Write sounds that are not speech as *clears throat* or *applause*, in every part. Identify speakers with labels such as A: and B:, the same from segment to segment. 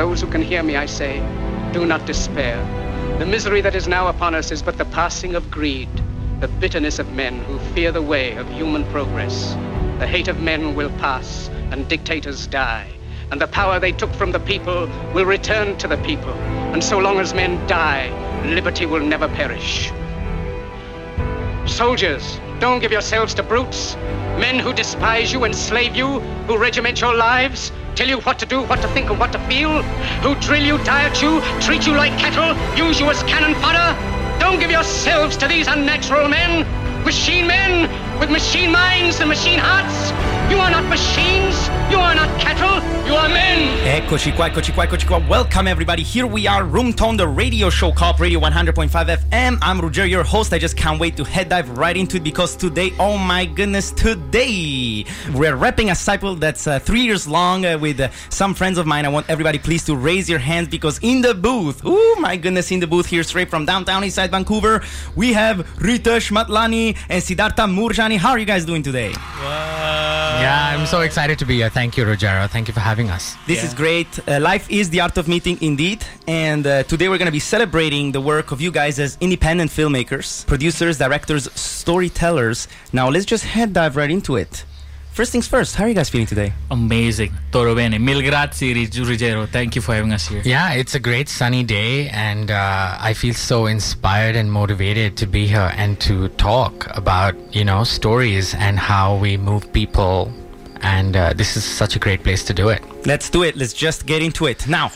A: those who can hear me, I say, do not despair. The misery that is now upon us is but the passing of greed, the bitterness of men who fear the way of human progress. The hate of men will pass, and dictators die, and the power they took from the people will return to the people. And so long as men die, liberty will never perish. Soldiers, don't give yourselves to brutes. Men who despise you, enslave you, who regiment your lives, tell you what to do, what to think, and what to feel, who drill you, diet you, treat you like cattle, use you as cannon fodder. Don't give yourselves to these unnatural men, machine men with machine minds and machine hearts. You are not machines. You are not cattle. You are men.
B: Eccoci qua, eccoci qua, eccoci qua. Welcome everybody. Here we are, Room Tone, the radio show, Co-op Radio 100.5 FM. I'm Ruger, your host. I just can't wait to head dive right into it because today, oh my goodness, today we're wrapping a cycle that's uh, three years long uh, with uh, some friends of mine. I want everybody please to raise your hands because in the booth, oh my goodness, in the booth here, straight from downtown Eastside Vancouver, we have Ritesh Matlani and Sidartha Murjani. How are you guys doing today?
C: Yeah, I'm so excited to be here. Thank you, Ruggero. Thank you for having us.
B: This is great. Uh, life is the art of meeting, indeed. And uh, today we're going to be celebrating the work of you guys as independent filmmakers, producers, directors, storytellers. Now let's just head dive right into it. First things first, how are you guys feeling today?
D: Amazing. Toro bene. Mil grazie, Rig- Ruggero. Thank you for having us here.
C: Yeah, it's a great sunny day, and uh, I feel so inspired and motivated to be here and to talk about, you know, stories and how we move people. And uh, this is such a great place to do it.
B: Let's do it. Let's just get into it. Now,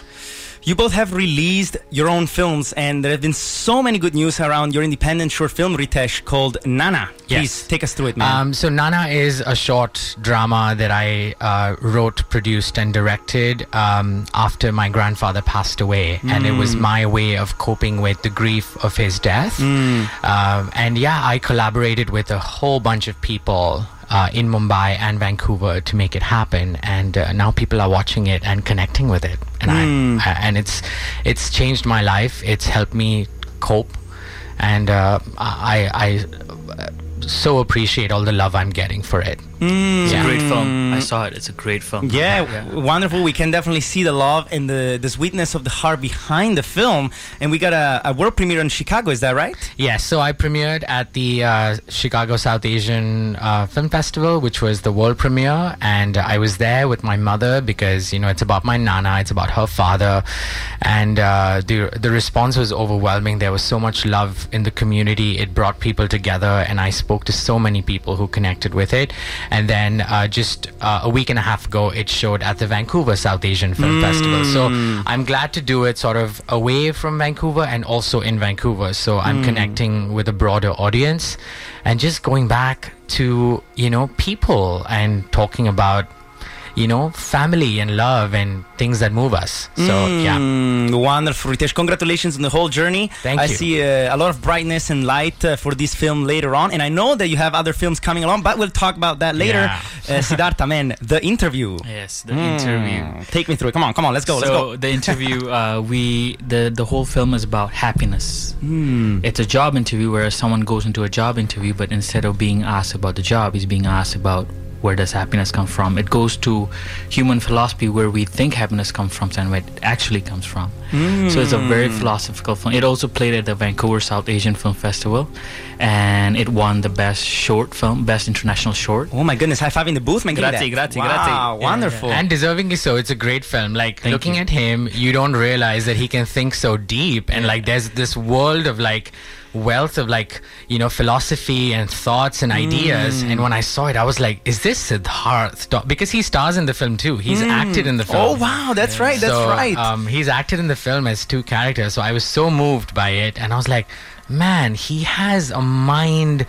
B: you both have released your own films, and there have been so many good news around your independent short film, Ritesh, called Nana.
C: Yes.
B: Please take us through it, man.
C: Um, so Nana is a short drama that I uh, wrote, produced, and directed um, after my grandfather passed away, and it was my way of coping with the grief of his death. Um, and yeah, I collaborated with a whole bunch of people. Uh, in Mumbai and Vancouver to make it happen, and uh, now people are watching it and connecting with it, and I, I and it's it's changed my life. It's helped me cope, and uh, I I uh, so appreciate all the love I'm getting for it.
D: It's
C: Yeah.
D: a great film. I saw it. It's a great film.
B: Yeah, w- wonderful. We can definitely see the love and the, the sweetness of the heart behind the film. And we got a, a world premiere in Chicago, is that right?
C: Yes, so I premiered at the uh, Chicago South Asian uh, Film Festival, which was the world premiere, and I was there with my mother because you know it's about my nana, it's about her father, and uh, the the response was overwhelming. There was so much love in the community. It brought people together, and I spoke to so many people who connected with it. And then uh, just uh, a week and a half ago, it showed at the Vancouver South Asian Film Festival. So I'm glad to do it sort of away from Vancouver and also in Vancouver. So I'm connecting with a broader audience and just going back to, you know, people and talking about, you know, family and love and things that move us. So, yeah.
B: Mm, wonderful, Ritesh. Congratulations on the whole journey.
C: Thank
B: I
C: you.
B: see uh, a lot of brightness and light uh, for this film later on. And I know that you have other films coming along, but we'll talk about that later.
C: Yeah.
B: Uh, Sidartha, *laughs* man, the interview.
D: Yes, the interview.
B: Mm, Take me through it. Come on, come on, let's go, let's
D: so
B: go.
D: the interview, *laughs* uh, we the the whole film is about happiness. It's a job interview where someone goes into a job interview, but instead of being asked about the job, he's being asked about where does happiness come from. It goes to human philosophy where we think happiness comes from and where it actually comes from. So it's a very hmm. philosophical film. It also played at the Vancouver South Asian Film Festival, and it won the best short film, best international short.
B: Oh my goodness, high five in the booth, man. Give me
D: Grazie,
B: that.
D: grazie,
B: wow,
D: grazie. Yeah,
B: wonderful.
C: And deservingly so. It's a great film. Like
D: Thank
C: looking
D: you.
C: at him, you don't realize that he can think so deep, and like there's this world of like wealth of like you know philosophy and thoughts and ideas. And when I saw it, I was like, "Is this Siddharth?" Because he stars in the film too. He's acted in the film.
B: oh wow, that's right, that's
C: So,
B: right.
C: Um, he's acted in the film as two characters, so I was so moved by it, and I was like, man, he has a mind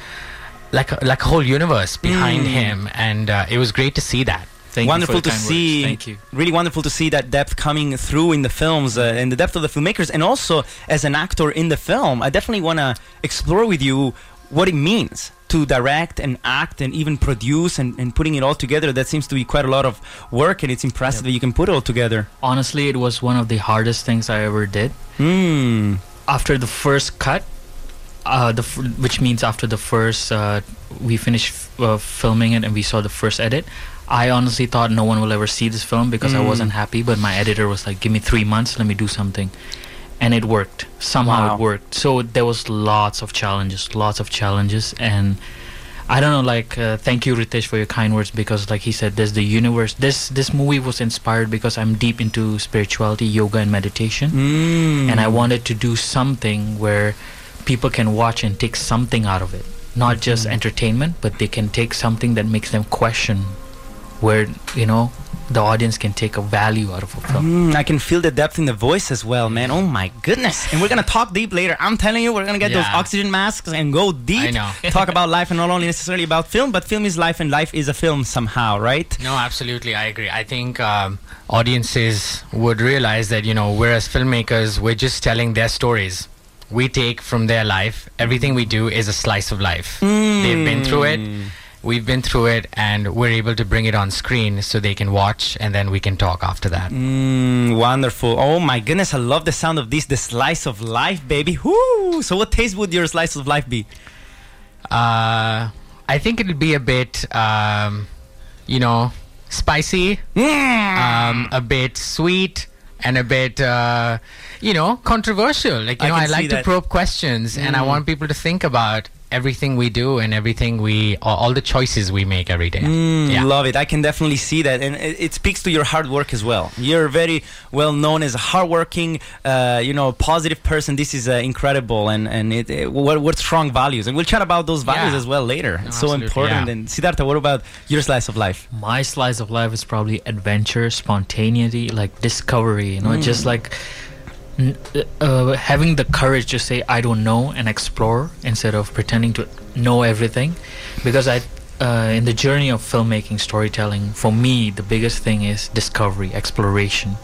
C: like a, like a whole universe behind him, and uh, it was great to see that.
D: Thank
B: wonderful to see.
D: Thank you.
B: Really wonderful to see that depth coming through in the films uh, and the depth of the filmmakers, and also as an actor in the film. I definitely want to explore with you what it means to direct and act and even produce and, and putting it all together. That seems to be quite a lot of work, and it's impressive that you can put it all together.
D: Honestly, it was one of the hardest things I ever did.
B: Hmm.
D: After the first cut, uh, the f- which means after the first uh, we finished uh, filming it and we saw the first edit, I honestly thought no one will ever see this film because I
B: Mm.
D: wasn't happy. But my editor was like, "Give me three months, let me do something," and it worked. Somehow
B: Wow.
D: it worked. So there was lots of challenges, lots of challenges, and I don't know. Like, uh, thank you, Ritesh, for your kind words because, like he said, there's the universe. This this movie was inspired because I'm deep into spirituality, yoga, and meditation,
B: Mm.
D: and I wanted to do something where people can watch and take something out of it, not just entertainment, but they can take something that makes them question where you know the audience can take a value out of a film.
B: Mm, I can feel the depth in the voice as well, man. Oh my goodness. And we're gonna talk deep later. I'm telling you, we're gonna get those oxygen masks and go deep.
C: I know. *laughs*
B: talk about life and not only necessarily about film, but film is life and life is a film somehow, right?
C: No, absolutely, I agree. I think um, audiences would realize that you know, we're filmmakers, we're just telling their stories. We take from their life. Everything we do is a slice of life. They've been through it. We've been through it, and we're able to bring it on screen so they can watch, and then we can talk after that.
B: Mm, wonderful. Oh my goodness, I love the sound of this, the slice of life, baby. Whoo! So what taste would your slice of life be?
C: Uh, I think it'll be a bit, um, you know, spicy, yeah. um, a bit sweet, and a bit, uh, you know, controversial. Like you
B: I
C: know, I like to probe questions, and I want people to think about everything we do and everything we, all all the choices we make every day.
B: Mm,
C: yeah.
B: Love it. I can definitely see that, and it, it speaks to your hard work as well. You're very well known as a hardworking, uh, you know, positive person. This is uh, incredible, and and it, it what, what strong values, and we'll chat about those values
C: Yeah.
B: as well later.
C: No,
B: it's so important.
C: yeah.
B: And Sidartha, what about your slice of life?
D: My slice of life is probably adventure, spontaneity, like discovery. You know, just like n- uh, having the courage to say I don't know and explore instead of pretending to know everything. Because I, uh, in the journey of filmmaking, storytelling, for me, the biggest thing is discovery, exploration.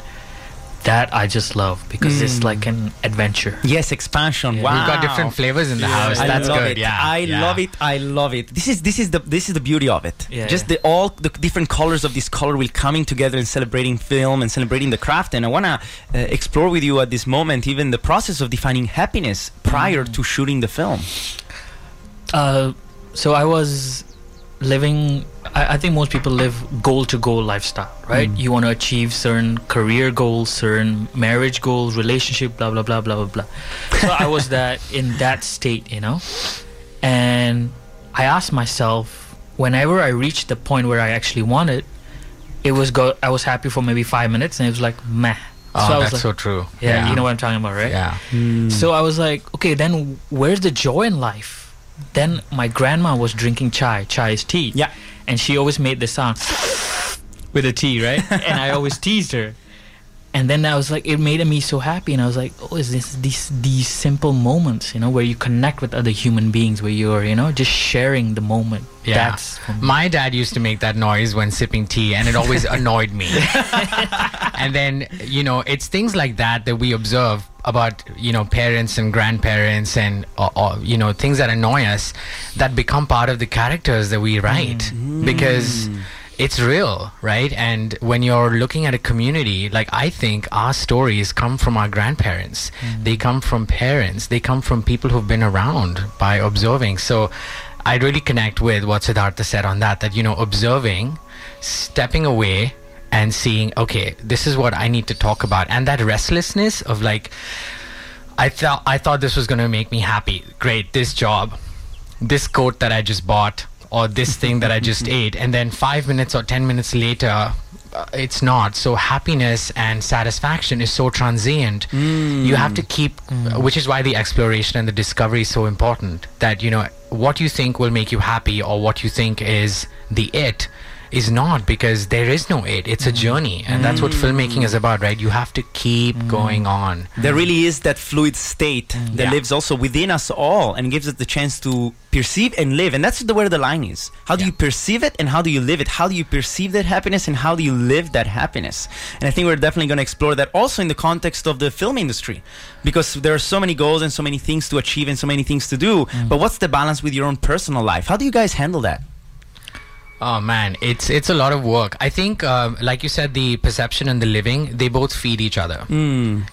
D: That I just love because it's like an adventure.
B: Yes, expansion.
C: Yeah.
B: Wow,
C: We've got different flavors in the house.
B: I
C: That's
B: love
C: good.
B: it.
C: Yeah.
B: I
C: yeah.
B: love it. I love it. This is this is the this is the beauty of it.
D: Yeah,
B: Just
D: yeah.
B: the all the different colors of this color will coming together and celebrating film and celebrating the craft. And I wanna uh, explore with you at this moment even the process of defining happiness prior
C: Mm.
B: to shooting the film.
D: Uh, so I was living. I, I think most people live goal to goal lifestyle, right? Hmm. You want to achieve certain career goals, certain marriage goals, relationship, blah blah blah blah blah blah. So I was *laughs* that in that state, you know, and I asked myself whenever I reached the point where I actually wanted, it was go. I was happy for maybe five minutes, and it was like meh.
C: Oh,
D: so
C: that's
D: like,
C: so true.
D: yeah, you know what I'm talking about, right?
C: Yeah. Hmm.
D: So I was like, okay, then where's the joy in life? Then my grandma was drinking chai. Chai is tea.
B: Yeah.
D: And she always made this sound with the tea, right? *laughs* and I always teased her. And then I was like, it made me so happy, and I was like, oh, is this these these simple moments, you know, where you connect with other human beings, where you're, you know, just sharing the moment.
C: Yeah.
D: That's.
C: My dad used to make that noise when sipping tea, and it always *laughs* annoyed me. *laughs* and then, you know, it's things like that that we observe about, you know, parents and grandparents and, uh, uh, you know, things that annoy us that become part of the characters that we write because it's real, right? And when you're looking at a community, like I think our stories come from our grandparents, mm. they come from parents, they come from people who've been around by observing. So I really connect with what Sidartha said on that, that, you know, observing, stepping away and seeing, okay, this is what I need to talk about. And that restlessness of like, I thought I thought this was going to make me happy. Great, this job, this coat that I just bought, or this thing that I just mm-hmm. ate, and then five minutes or ten minutes later, uh, it's not. So happiness and satisfaction is so transient. Mm. You have to keep, uh, mm. which is why the exploration and the discovery is so important. That you know what you think will make you happy, or what you think is the it. Is not because there is no it. It's a mm. journey, and that's what mm. filmmaking is about, right? You have to keep mm. going on.
B: There really is that fluid state that
C: Yeah.
B: lives also within us all and gives us the chance to perceive and live. And that's the where the line is. How do
C: Yeah.
B: you perceive it and how do you live it? How do you perceive that happiness and how do you live that happiness? And I think we're definitely going to explore that also in the context of the film industry because there are so many goals and so many things to achieve and so many things to do. But what's the balance with your own personal life? How do you guys handle that?
C: Oh man, it's it's a lot of work. I think, um, like you said, the perception and the living they both feed each other.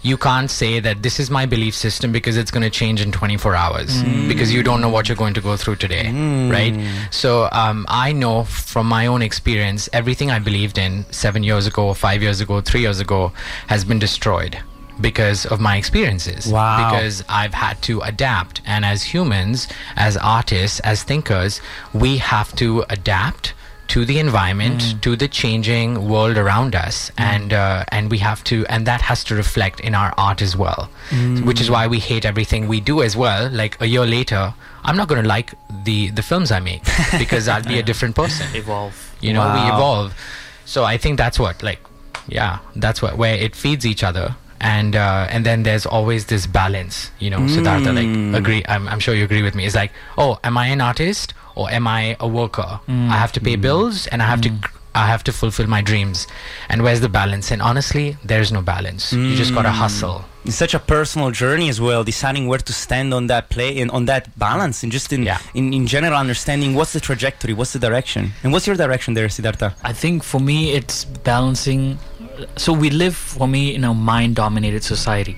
C: You can't say that this is my belief system because it's going to change in 24 hours because you don't know what you're going to go through today, right? So um, I know from my own experience, everything I believed in seven years ago, five years ago, three years ago has been destroyed because of my experiences.
B: Wow.
C: Because I've had to adapt. And as humans, as artists, as thinkers, we have to adapt to the environment, to the changing world around us, and uh, and we have to, and that has to reflect in our art as well. Which is why we hate everything we do as well. Like a year later, I'm not going to like the the films I make *laughs* because I'll be a different person.
D: Evolve.
C: You know, we evolve. So I think that's what like, yeah, that's what where it feeds each other. And uh, and then there's always this balance, you know. Sidartha, like agree. I'm, I'm sure you agree with me. It's like, oh, am I an artist or am I a worker? Hmm. I have to pay hmm. bills and I have to hmm. I have to fulfill my dreams. And where's the balance? And honestly, there's no balance. You just gotta hustle.
B: It's such a personal journey as well, deciding where to stand on that play and on that balance, and just in,
C: Yeah.
B: in in general understanding what's the trajectory, what's the direction, and what's your direction there, Sidartha?
D: I think for me, it's balancing. So we live, for me, in a mind-dominated society,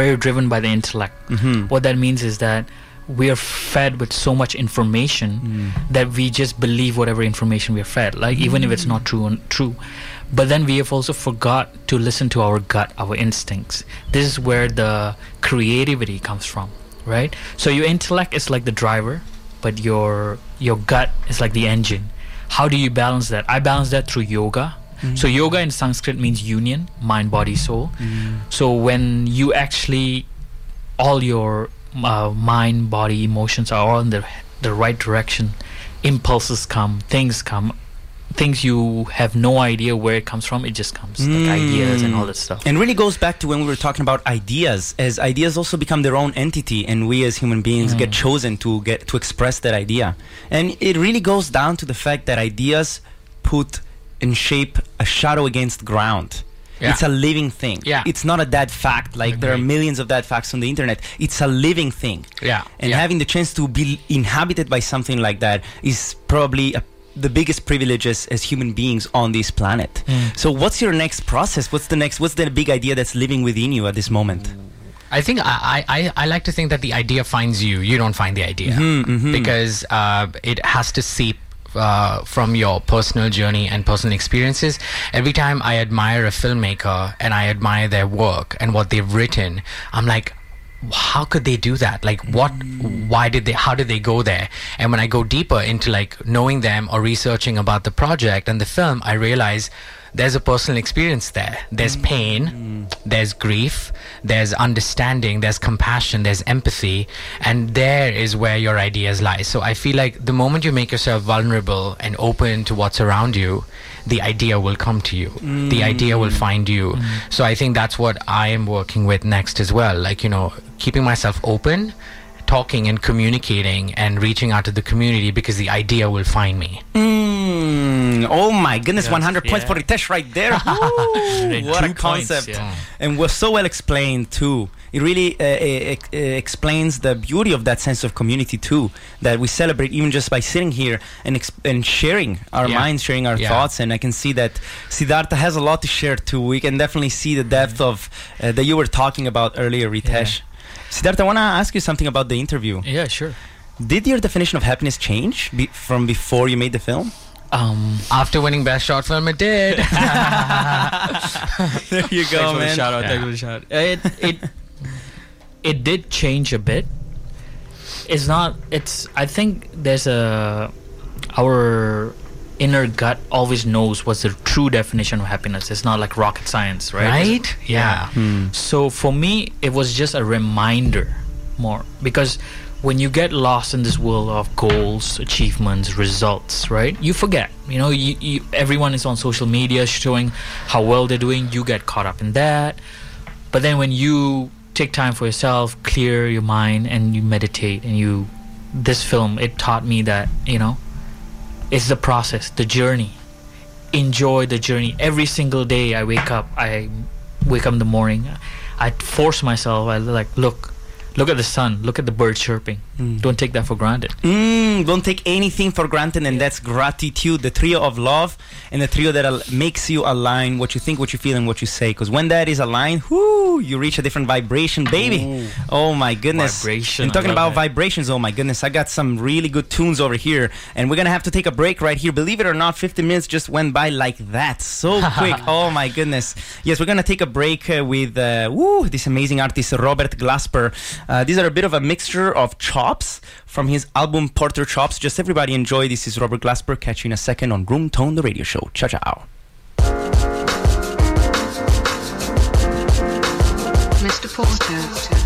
D: very driven by the intellect. Mm-hmm. What that means is that we are fed with so much information hmm. that we just believe whatever information we are fed, like even if it's hmm. not true and true. But then we have also forgot to listen to our gut, our instincts. This is where the creativity comes from, right? So your intellect is like the driver, but your your gut is like the engine. How do you balance that? I balance that through yoga. Hmm. So yoga in Sanskrit means union, mind, body, soul. So when you actually all your uh, mind, body, emotions are all in the the right direction. Impulses come, things come, things you have no idea where it comes from. It just comes, like ideas and all that stuff.
B: And really goes back to when we were talking about ideas, as ideas also become their own entity, and we as human beings get chosen to get to express that idea. And it really goes down to the fact that ideas put and shape a shadow against ground.
C: Yeah.
B: It's a living thing.
C: Yeah.
B: It's not a dead fact. Like there are millions of dead facts on the internet. It's a living thing.
C: Yeah.
B: And
C: Yeah.
B: having the chance to be inhabited by something like that is probably a, the biggest privileges as human beings on this planet. Hmm. So what's your next process? What's the next what's the big idea that's living within you at this moment?
C: I think I, I, I- like to think that the idea finds you. You don't find the idea mm-hmm, mm-hmm. because uh, it has to seep uh, from your personal journey and personal experiences. Every time I admire a filmmaker and I admire their work and what they've written, I'm like, how could they do that like what why did they how did they go there and when i go deeper into like knowing them or researching about the project and the film i realize there's a personal experience there. There's mm. pain mm. there's grief there's understanding there's compassion there's empathy and there is where your ideas lie. So i feel like the moment you make yourself vulnerable and open to what's around you the idea will come to you. The mm. idea will find you. So i think that's what i am working with next as well. Like you know keeping myself open talking and communicating and reaching out to the community because the idea will find me
B: Mm, oh my goodness,
D: Yes,
B: 100 points for Ritesh right there. *laughs* Woo, what a
D: Two points,
B: concept.
D: yeah.
B: And was so well explained too. It really uh, uh, uh, explains the beauty of that sense of community too, that we celebrate even just by sitting here and ex- and sharing our
C: Yeah.
B: minds, sharing our
C: Yeah.
B: thoughts. And I can see that Sidartha has a lot to share too. We can definitely see the depth of uh, that you were talking about earlier, Ritesh. Sidartha, I want to ask you something about the interview.
D: Yeah, sure.
B: Did your definition of happiness change be- from before you made the film?
D: Um,
C: after winning best short film it did *laughs* *laughs*
B: there you
D: for the shout out.
C: Yeah.
D: Thanks shout. It it it did change a bit. It's not. It's. I think there's a our inner gut always knows what's the true definition of happiness. It's not like rocket science, right?
C: right yeah hmm.
D: So for me, it was just a reminder more because when you get lost in this world of goals, achievements, results, right? You forget. You know, you, you everyone is on social media showing how well they're doing. You get caught up in that. But then when you take time for yourself, clear your mind, and you meditate, and you, this film, it taught me that you know, it's the process, the journey. Enjoy the journey. Every single day, I wake up. I wake up in the morning. I force myself. I like look, Look at the sun. Look at the birds chirping. Don't take that for granted.
B: Mm, don't take anything for granted, and that's gratitude, the trio of love, and the trio that al- makes you align what you think, what you feel, and what you say. Because when that is aligned, whoo, you reach a different vibration, baby. Oh my goodness!
D: Vibration,
B: And talking about
D: that.
B: vibrations, oh my goodness, I got some really good tunes over here, and we're gonna have to take a break right here. Believe it or not, 50 minutes just went by like that, so *laughs* quick. oh my goodness! Yes, we're gonna take a break uh, with uh, woo, this amazing artist Robert Glasper. Uh, these are a bit of a mixture of chops from his album Porter Chops. Just everybody enjoy. This is Robert Glasper. Catch you in a second on Room Tone, the radio show. Ciao, ciao.
E: Mr. Porter.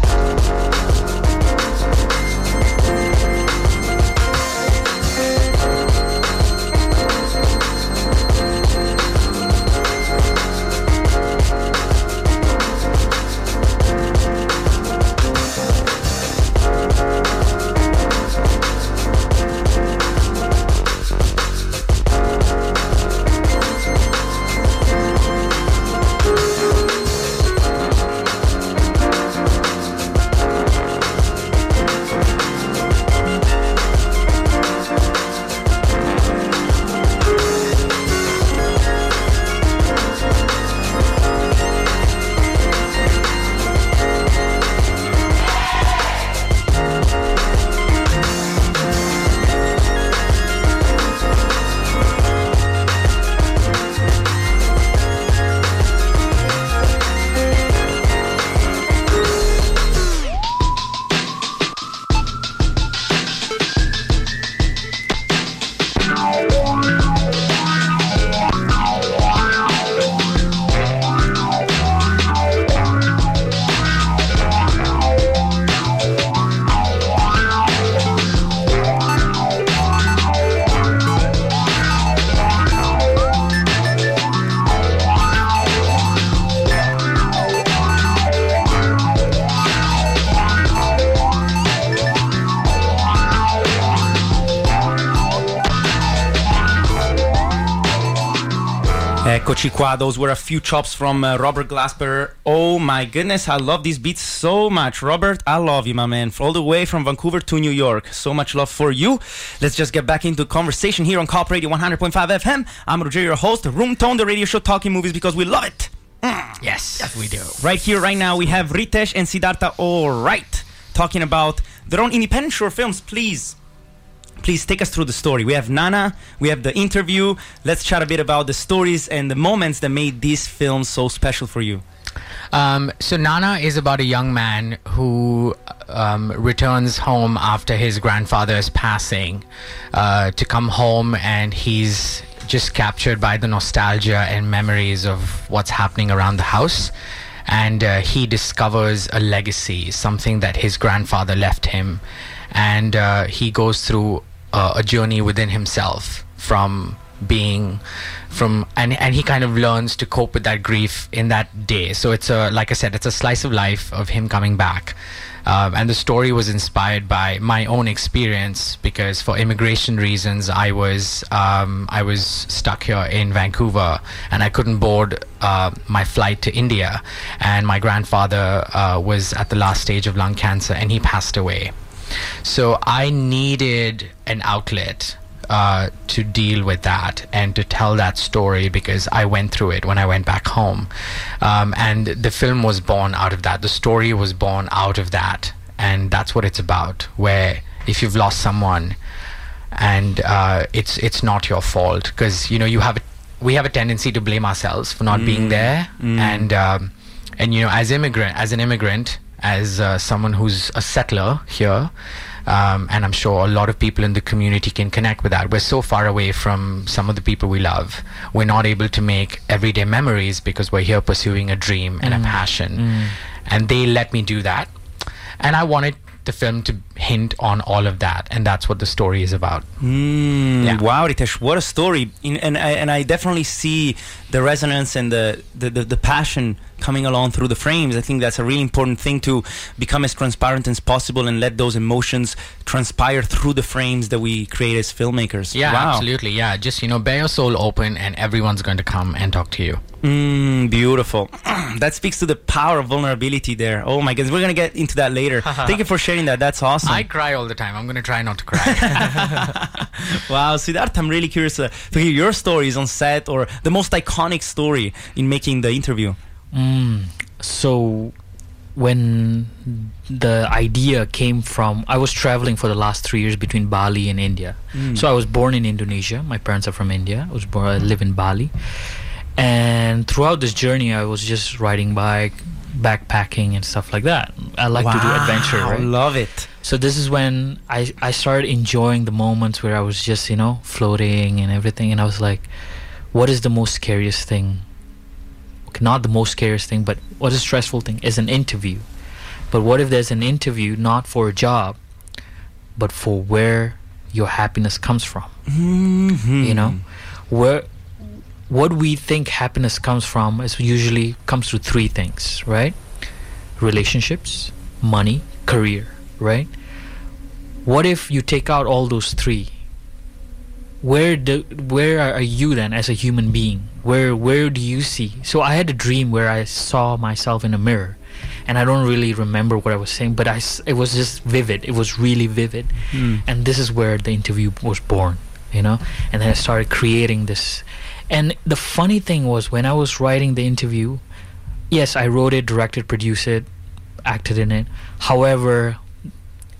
B: Eccoci qua. Those were a few chops from uh, Robert Glasper. Oh my goodness, I love these beats so much. Robert, I love you, my man. All the way from Vancouver to New York. So much love for you. Let's just get back into conversation here on Co-op Radio 100.5 FM. I'm Roger, your host. Room Tone, the radio show talking movies because we love it.
C: Yes, Yes, we do.
B: Right here, right now, we have Ritesh and Sidartha All Right talking about their own independent short films. Please, please take us through the story. We have Nana, we have the interview. Let's chat a bit about the stories and the moments that made these films so special for you.
C: Um, so Nana is about a young man who um, returns home after his grandfather's passing uh, to come home, and he's just captured by the nostalgia and memories of what's happening around the house. And uh, he discovers a legacy, something that his grandfather left him, and uh, he goes through uh, a journey within himself from being from and and he kind of learns to cope with that grief in that day. So it's a like i said it's a slice of life of him coming back. Um, and the story was inspired by my own experience because for immigration reasons i was um, i was stuck here in vancouver and i couldn't board uh, my flight to india. And my grandfather uh, was at the last stage of lung cancer and he passed away so I needed an outlet uh, to deal with that and to tell that story because I went through it when I went back home. Um, and the film was born out of that. The story was born out of that. And that's what it's about. Where if you've lost someone and uh, it's it's not your fault because you know you have a, we have a tendency to blame ourselves for not being there and um, and you know as immigrant as an immigrant as uh, someone who's a settler here um, and I'm sure a lot of people in the community can connect with that. We're so far away from some of the people we love. We're not able to make everyday memories because we're here pursuing a dream and a passion. And they let me do that. And I wanted the film to hint on all of that, and that's what the story is about.
B: Mm,
C: Yeah.
B: Wow, Ritesh, what a story! In, and I, and I definitely see the resonance and the, the, the, the passion coming along through the frames. I think that's a really important thing to become as transparent as possible and let those emotions transpire through the frames that we create as filmmakers.
C: Yeah,
B: wow.
C: absolutely. Yeah, just you know, bear your soul open, and everyone's going to come and talk to you.
B: Mm, beautiful. *clears throat* that speaks to the power of vulnerability there. Oh my goodness, we're gonna get into that later. *laughs* Thank you for sharing that. That's awesome.
C: I cry all the time. I'm going to try not to cry. *laughs*
B: Wow, Siddharth, I'm really curious uh, to hear your stories on set or the most iconic story in making the interview.
D: Mm. So when the idea came from I was traveling for the last 3 years between Bali and India. So I was born in Indonesia. My parents are from India. I was born I live in Bali. And throughout this journey I was just riding bike, backpacking and stuff like that. I like to do adventure,
B: I
D: right?
B: Love it.
D: So this is when I I started enjoying the moments where I was just you know floating and everything, and I was like, what is the most scariest thing? Okay, not the most scariest thing, but what is a stressful thing is an interview. But what if there's an interview not for a job, but for where your happiness comes from?
B: Mm-hmm.
D: You know, where what we think happiness comes from is usually comes through three things, right? Relationships, money, career, right? What if you take out all those three? Where do where are you then as a human being? Where where do you see? So I had a dream where I saw myself in a mirror, and I don't really remember what I was saying, but I it was just vivid. It was really vivid, hmm. and this is where the interview was born, you know. And then I started creating this, and the funny thing was when I was writing the interview, yes, I wrote it, directed, produced it, acted in it. However,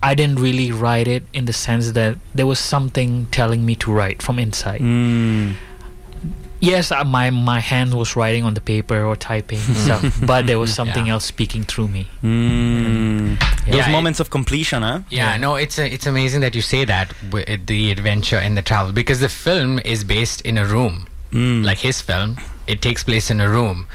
D: I didn't really write it in the sense that there was something telling me to write from inside.
B: Mm.
D: Yes, uh, my my hand was writing on the paper or typing stuff, *laughs* but there was something
C: Yeah.
D: else speaking through me.
B: Mm. Those
C: Yeah, it-
B: moments of completion, huh?
C: Yeah, no, it's a, it's amazing that you say that the adventure and the travel because the film is based in a room,
B: Mm.
C: like his film. It takes place in a room,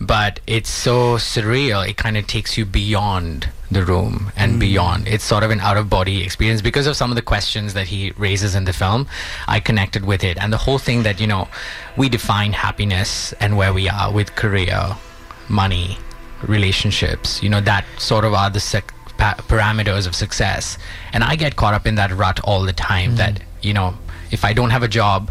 C: but it's so surreal. It kind of takes you beyond the room and mm. beyond. It's sort of an out of body experience because of some of the questions that he raises in the film. I connected with it, and the whole thing that you know, we define happiness and where we are with career, money, relationships. You know that sort of are the sec- pa- parameters of success. And I get caught up in that rut all the time. Mm. That you know, if I don't have a job,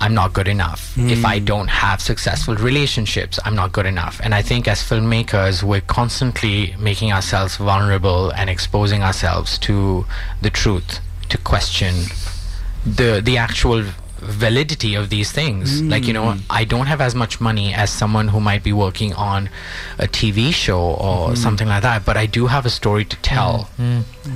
C: I'm not good enough. If I hmm. don't have successful relationships, I'm not good enough. And I think as filmmakers, we're constantly making ourselves vulnerable and exposing ourselves to the truth, to question the the actual validity of these things. Like you know hmm. i don't have as much money as someone who might be working on a tv show or hmm. something like that but i do have a story to tell.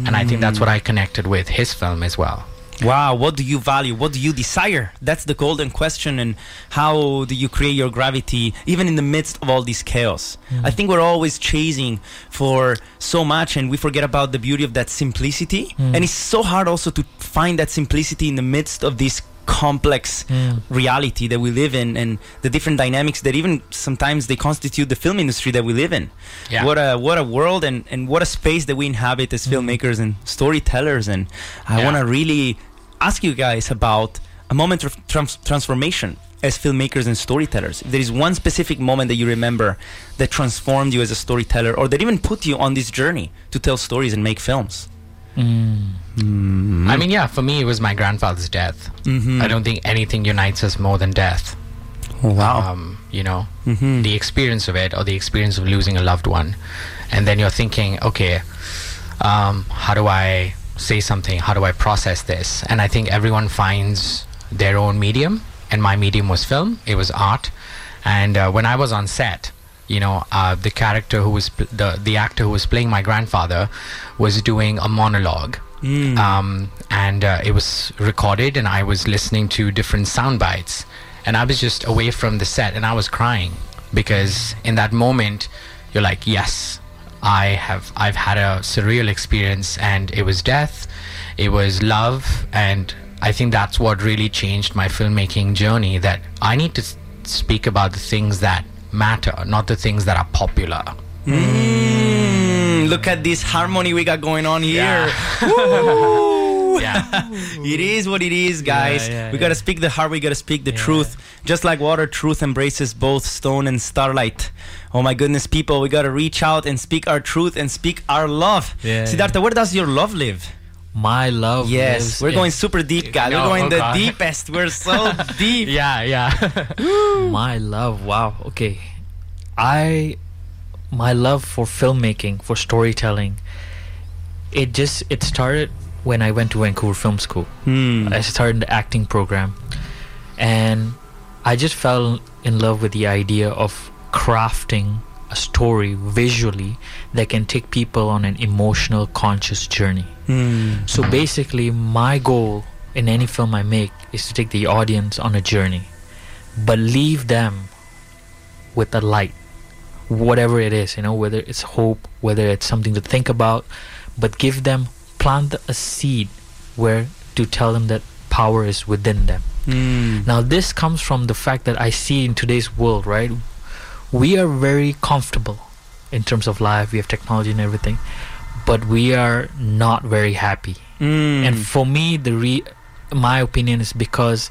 C: And i think that's what i connected with his film as well
B: Wow, what do you value? What do you desire? That's the golden question. And how do you create your gravity even in the midst of all this chaos? Hmm. I think we're always chasing for so much and we forget about the beauty of that simplicity. Hmm. And it's so hard also to find that simplicity in the midst of this complex mm. reality that we live in and the different dynamics that even sometimes they constitute the film industry that we live in.
C: Yeah.
B: What a what a world and, and what a space that we inhabit as mm. filmmakers and storytellers and I
C: Yeah.
B: want to really ask you guys about a moment of trans- transformation as filmmakers and storytellers. If there is one specific moment that you remember that transformed you as a storyteller or that even put you on this journey to tell stories and make films. Mm.
C: I mean yeah for me it was my grandfather's death i don't think anything unites us more than death
B: Wow.
C: um, you know, the experience of it or the experience of losing a loved one. And then you're thinking, okay, um, how do I say something? How do I process this? And I think everyone finds their own medium. And my medium was film, it was art. And uh, when I was on set, you know, uh, the character who was, pl- the, the actor who was playing my grandfather was doing a monologue. Um, and uh, it was recorded, and I was listening to different sound bites. And I was just away from the set and I was crying because in that moment you're like yes I have I've had a surreal experience and it was death it was love. And I think that's what really changed my filmmaking journey that I need to s- speak about the things that matter not the things that are popular.
B: Mm, look at this harmony we got going on here.
C: yeah. *laughs* *laughs*
B: it is what it is, guys.
D: yeah,
B: we
D: yeah.
B: gotta speak the heart. We gotta speak the truth. Just like water, truth embraces both stone and starlight. Oh my goodness, people, we gotta reach out and speak our truth and speak our love.
D: Yeah,
B: Sidartha, where does your love live?
D: My love.
B: Yes,
D: lives
B: we're
D: in-
B: going super deep, guys.
C: No,
B: we're going the *laughs* deepest. We're so deep.
C: Yeah, yeah.
D: my love. Wow. Okay. I my love for filmmaking, for storytelling. It just it started when I went to Vancouver Film School.
B: Hmm.
D: I started the acting program, and I just fell in love with the idea of crafting a story visually that can take people on an emotional, conscious journey.
B: Hmm.
D: So basically, my goal in any film I make is to take the audience on a journey, but leave them with a light, whatever it is, you know, whether it's hope, whether it's something to think about, but give them, plant a seed where to tell them that power is within them.
B: Hmm.
D: Now, this comes from the fact that I see in today's world, right? We are very comfortable in terms of life, we have technology and everything, but we are not very happy.
B: Hmm.
D: And for me, the re- my opinion is because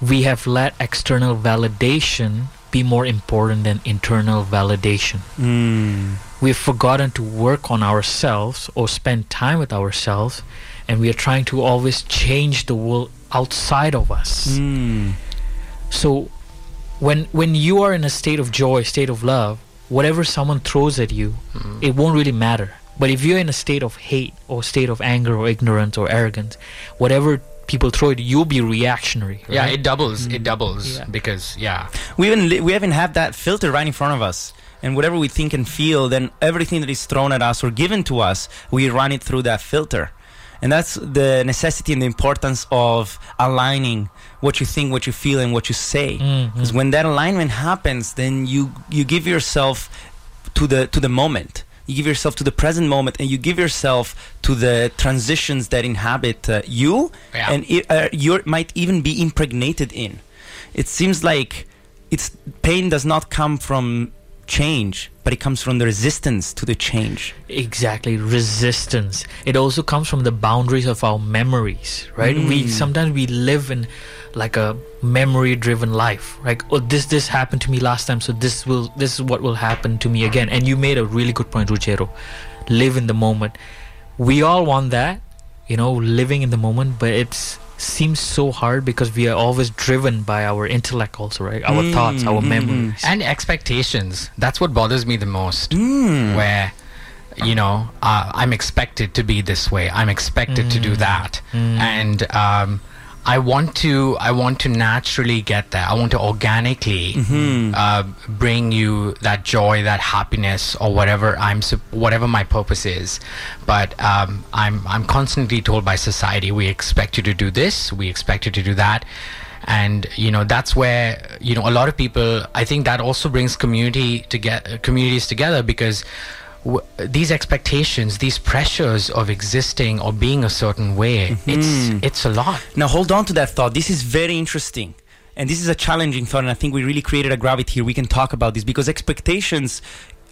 D: we have let external validation be more important than internal validation.
B: Hmm.
D: We've forgotten to work on ourselves or spend time with ourselves, and we are trying to always change the world outside of us.
B: Hmm.
D: So when when you are in a state of joy, state of love, whatever someone throws at you, it won't really matter. But if you're in a state of hate or state of anger or ignorance or arrogance, whatever people throw it, you, you'll be reactionary.
C: Yeah, it doubles. It mm. doubles
D: Yeah.
C: because yeah.
B: we even li- we even have that filter right in front of us and whatever we think and feel then everything that is thrown at us or given to us we run it through that filter and that's the necessity and the importance of aligning what you think what you feel and what you say
D: mm, mm.
B: because when that alignment happens then you you give yourself to the to the moment you give yourself to the present moment and you give yourself to the transitions that inhabit uh, you
C: Yeah.
B: and it, uh, you might even be impregnated in it seems like it's pain does not come from change but it comes from the resistance to the change
D: Exactly, resistance. It also comes from the boundaries of our memories, right? We sometimes we live in like a memory-driven life. Like, oh, this this happened to me last time, so this will this is what will happen to me again. And you made a really good point, Ruggero. Live in the moment. We all want that, you know, living in the moment, but it's seems so hard because we are always driven by our intellect also right our thoughts our memories
C: and expectations that's what bothers me the most
B: Hmm.
C: where you know uh, i'm expected to be this way i'm expected to do that and um, i want to i want to naturally get there i want to organically uh, bring you that joy that happiness or whatever i'm whatever my purpose is. But um, i'm i'm constantly told by society we expect you to do this we expect you to do that. And you know that's where you know a lot of people i think that also brings community to get communities together because w- these expectations these pressures of existing or being a certain way mm-hmm. it's it's a lot
B: Now hold on to that thought. This is very interesting. And this is a challenging thought, and I think we really created a gravity here. We can talk about this because expectations,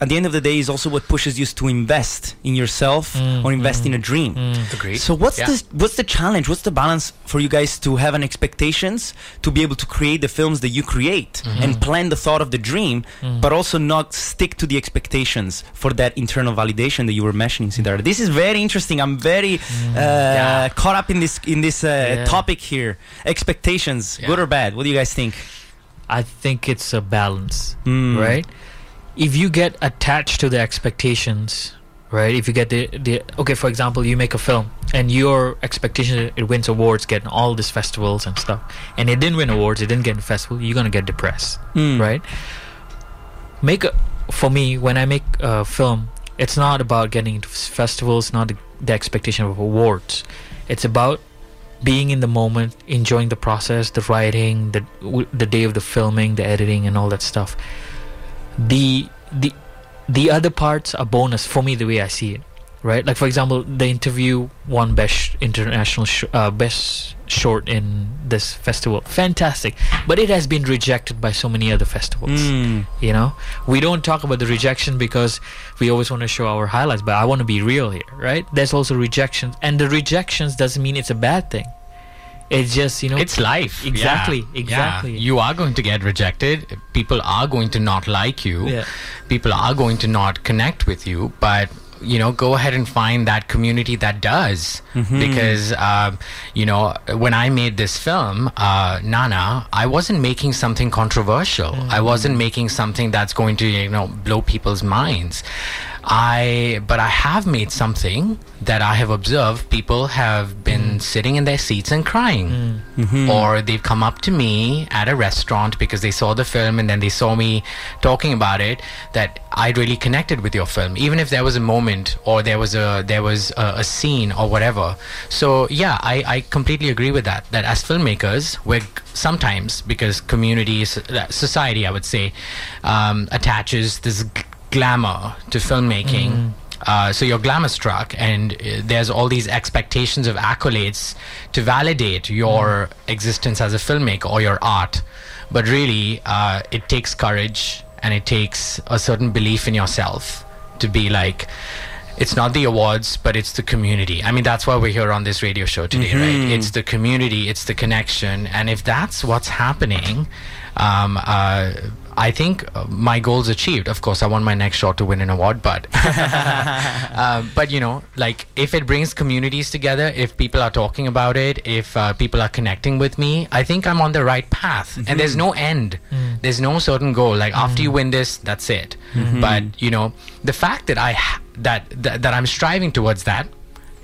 B: at the end of the day, is also what pushes you to invest in yourself or invest in a dream.
C: Agreed.
B: So what's
C: Yeah.
B: the what's the challenge? What's the balance for you guys to have an expectations to be able to create the films that you create and plan the thought of the dream, but also not stick to the expectations for that internal validation that you were mentioning, Sidartha. This is very interesting. I'm very uh,
C: Yeah.
B: caught up in this in this uh,
D: Yeah.
B: topic here. Expectations, good or bad? What do you guys think?
D: I think it's a balance,
B: Mm.
D: right? If you get attached to the expectations, right? If you get the, the okay, for example, you make a film and your expectation it wins awards, getting all these festivals and stuff, and it didn't win awards, it didn't get in festival, you're gonna get depressed,
B: Mm.
D: right? Make a, for me when I make a film, it's not about getting into festivals, not the, the expectation of awards. It's about being in the moment, enjoying the process, the writing, the the day of the filming, the editing, and all that stuff. The the the other parts are bonus for me. The way I see it, right? Like for example, the interview won best international sh- uh, best short in this festival. Fantastic, but it has been rejected by so many other festivals.
B: Mm.
D: You know, we don't talk about the rejection because we always want to show our highlights, but I want to be real here, right? There's also rejections, and the rejections doesn't mean it's a bad thing. It's just you know,
C: It's life. Yeah.
D: Exactly,
C: Yeah.
D: exactly.
C: You are going to get rejected. People are going to not like you.
D: Yeah.
C: People are going to not connect with you. But you know, go ahead and find that community that does. Because um, you know, when I made this film, uh, Nana, I wasn't making something controversial. I wasn't making something that's going to you know blow people's minds. I but I have made something that I have observed. People have been sitting in their seats and crying. Or they've come up to me at a restaurant because they saw the film and then they saw me talking about it that I really connected with your film even if there was a moment or there was a there was a, a scene or whatever. So yeah I, I completely agree with that that as filmmakers we're sometimes because community uh, society I would say um, attaches this g- glamour to filmmaking uh, so you're glamour struck, and uh, there's all these expectations of accolades to validate your existence as a filmmaker or your art. But really, uh, it takes courage and it takes a certain belief in yourself to be like, it's not the awards, but it's the community. I mean, that's why we're here on this radio show today, right? It's the community, it's the connection. And if that's what's happening, um, uh, I think uh, my goal's achieved. Of course, I want my next shot to win an award, but um, *laughs* but you know, like if it brings communities together, if people are talking about it, if uh, people are connecting with me, I think I'm on the right path. And there's no end. There's no certain goal. Like after you win this, that's it. But you know, the fact that I ha- that, that that I'm striving towards that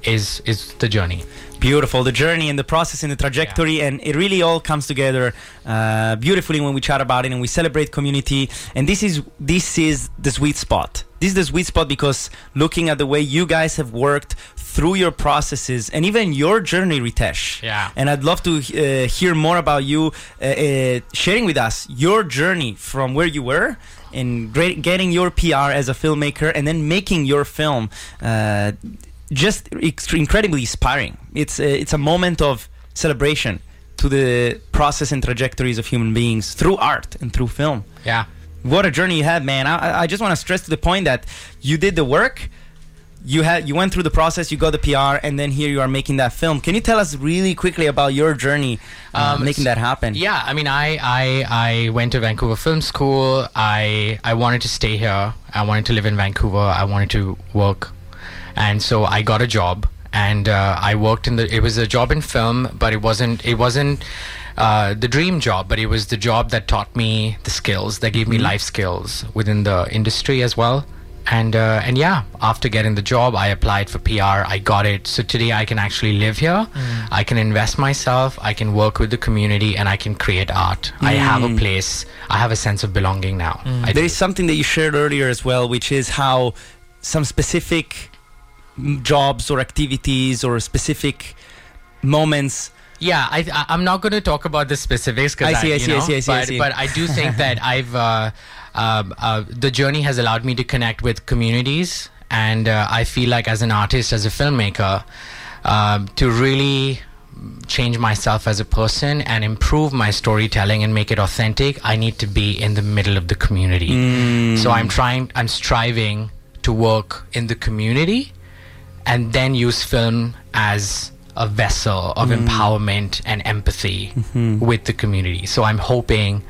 C: is is the journey.
B: Beautiful, the journey and the process and the trajectory, and it really all comes together uh, beautifully when we chat about it and we celebrate community. And this is this is the sweet spot. This is the sweet spot because looking at the way you guys have worked through your processes and even your journey, Ritesh.
C: Yeah.
B: And I'd love to uh, hear more about you uh, uh, sharing with us your journey from where you were and great, getting your PR as a filmmaker and then making your film. Just incredibly inspiring. It's a, it's a moment of celebration to the process and trajectories of human beings through art and through film.
C: Yeah.
B: What a journey you had, man! I, I- just want to stress to the point that you did the work. You had you went through the process, you got the PR, and then here you are making that film. Can you tell us really quickly about your journey uh,
C: Um,
B: making that happen?
C: Yeah, I mean, I, I I went to Vancouver Film School. I I wanted to stay here. I wanted to live in Vancouver. I wanted to work, and so I got a job. And uh, I worked in the. It was a job in film, but it wasn't. It wasn't uh, the dream job, but it was the job that taught me the skills, that gave me life skills within the industry as well. And uh, and yeah, after getting the job, I applied for PR. I got it. So today I can actually live here. I can invest myself. I can work with the community, and I can create art. I have a place. I have a sense of belonging now. I
B: There
C: do.
B: is something that you shared earlier as well, which is how some specific mm, jobs or activities or specific moments
C: Yeah, I, I I'm not going to talk about the specifics because
B: I see, I see, I see, I see, I
C: but,
B: see.
C: but I do think *laughs* that I've uh, um, uh, the journey has allowed me to connect with communities, and uh, I feel like as an artist, as a filmmaker, um, to really change myself as a person and improve my storytelling and make it authentic, I need to be in the middle of the community. So I'm trying, I'm striving to work in the community and then use film as a vessel of mm. empowerment and empathy mm-hmm. with the community. So I'm hoping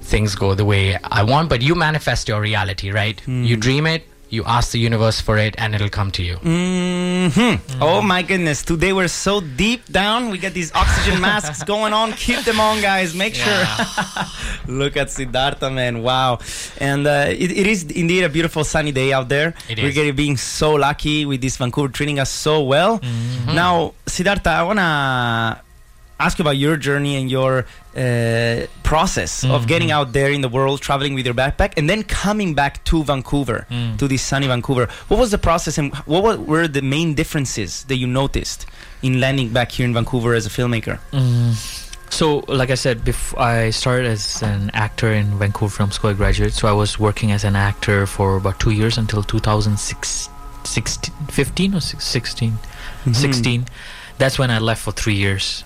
C: things go the way I want, but you manifest your reality, right? You mm. dream it, you ask the universe for it, and it'll come to you.
B: hmm Oh my goodness! Today we're so deep down. We got these oxygen *laughs* masks going on. Keep them on, guys. Make sure. *laughs* Look at Sidartha, man! Wow, and uh, it, it is indeed a beautiful sunny day out there.
C: It
B: we're getting being so lucky with this Vancouver treating us so well. Now, Sidartha, I wanna ask you about your journey and your uh, process of getting out there in the world, traveling with your backpack, and then coming back to Vancouver, to this sunny Vancouver. What was the process, and what were the main differences that you noticed in landing back here in Vancouver as a filmmaker?
D: So, like I said, before I started as an actor in Vancouver Film School, I graduated. So I was working as an actor for about two years until 2016, 16, 15 or 16,
B: Mm-hmm.
D: 16. That's when I left for three years.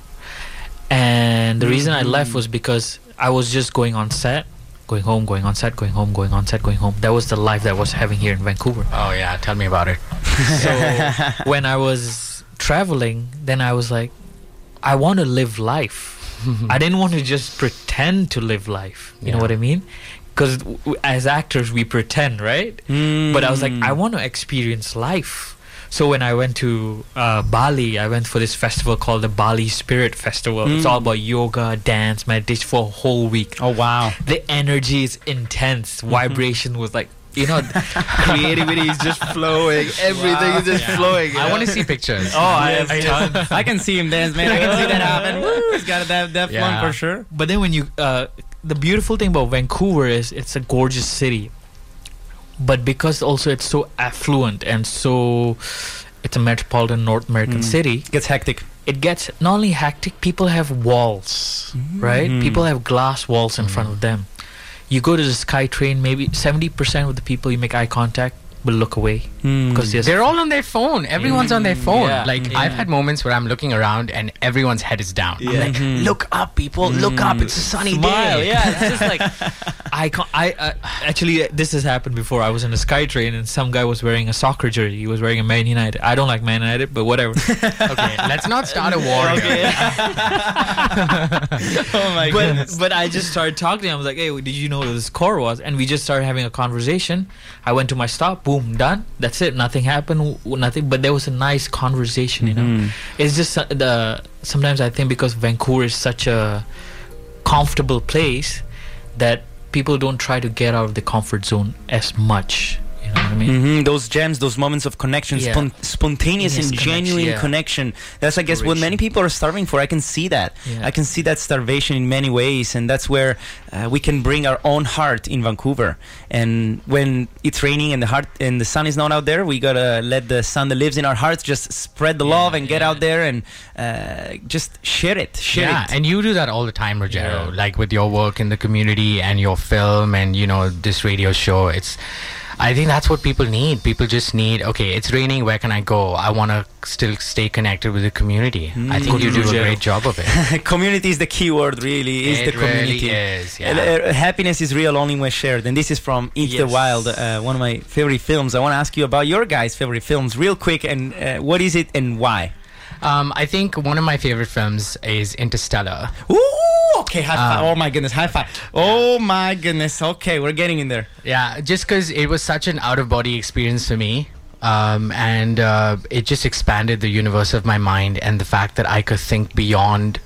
D: And the reason I left was mm. because I was just going on set, going home, going on set, going home, going on set, going home. That was the life that I was having here in Vancouver.
C: Oh yeah, tell me about it. *laughs*
D: So *laughs* when I was traveling, then I was like, I want to live life. *laughs* I didn't want to just pretend to live life. You know what I mean? Because as actors, we pretend, right? Mm. But I was like, I want to experience life. So when I went to uh, Bali, I went for this festival called the Bali Spirit Festival. It's all about yoga, dance, meditation for a whole week.
B: Oh wow.
D: The energy is intense. Vibration was like, you know, *laughs* creativity is just flowing. Everything is just flowing. you
C: I want to see pictures.
D: Oh, I have tons. *laughs*
B: I can see him dance, man. I can see that happen. Woo, he's got that that
C: Yeah.
B: one for sure.
D: But then when you, uh, the beautiful thing about Vancouver is it's a gorgeous city. But because also it's so affluent and so, it's a metropolitan North American hmm. city.
B: Gets hectic.
D: It gets not only hectic. People have walls, hmm. right? People have glass walls in front of hmm. them. You go to the SkyTrain, maybe seventy percent of the people you make eye contact will look away because there's
C: They're all on their phone. Everyone's on their phone.
D: Yeah.
C: Like
D: Yeah.
C: I've had moments where I'm looking around and everyone's head is down. I'm
D: Yeah.
C: like, look up, people, look up. It's a sunny
D: smile.
C: day.
D: Yeah, it's just like *laughs* I can't. I uh, actually uh, this has happened before. I was in a SkyTrain and some guy was wearing a soccer jersey. He was wearing a Man United. I don't like Man United, but whatever. *laughs*
C: okay, let's not start a war. here. *laughs*
B: Oh my
D: but but I just started talking. I was like, "Hey, did you know what the score was?" And we just started having a conversation. I went to my stop. Boom, done. That's it. Nothing happened. Nothing. But there was a nice conversation. You know, it's just uh, the sometimes I think because Vancouver is such a comfortable place that people don't try to get out of the comfort zone as much. You know I mean?
B: hmm Those gems, those moments of connection,
D: Yeah.
B: spon- spontaneous and
D: connection,
B: genuine
D: yeah.
B: connection. That's, I guess, what many people are starving for. I can see that.
D: Yeah.
B: I can see that starvation in many ways, and that's where uh, we can bring our own heart in Vancouver. And when it's raining and the heart and the sun is not out there, we gotta let the sun that lives in our hearts just spread the love and get out there and uh, just share it. Share
C: yeah,
B: it.
C: and you do that all the time,
D: Ruggero.
C: Like with your work in the community and your film and you know this radio show. It's, I think that's what people need. People just need. Okay, it's raining. Where can I go? I want to still stay connected with the community. I think
D: Good
C: you do a great job of it. *laughs*
B: community is the key word, really. Is
C: It
B: the
C: really
B: community.
C: is, yeah.
B: Uh, happiness is real only when shared. And this is from Into the Wild, uh, one of my favorite films. I want to ask you about your guys' favorite films, real quick. And uh, what is it and why?
C: Um, I think one of my favorite films is Interstellar.
B: Ooh, okay, high five.
C: Um,
B: oh my goodness, high five. Oh my goodness. Okay, we're getting in there.
C: Yeah, just because it was such an out of body experience for me. Um, and uh, it just expanded the universe of my mind and the fact that I could think beyond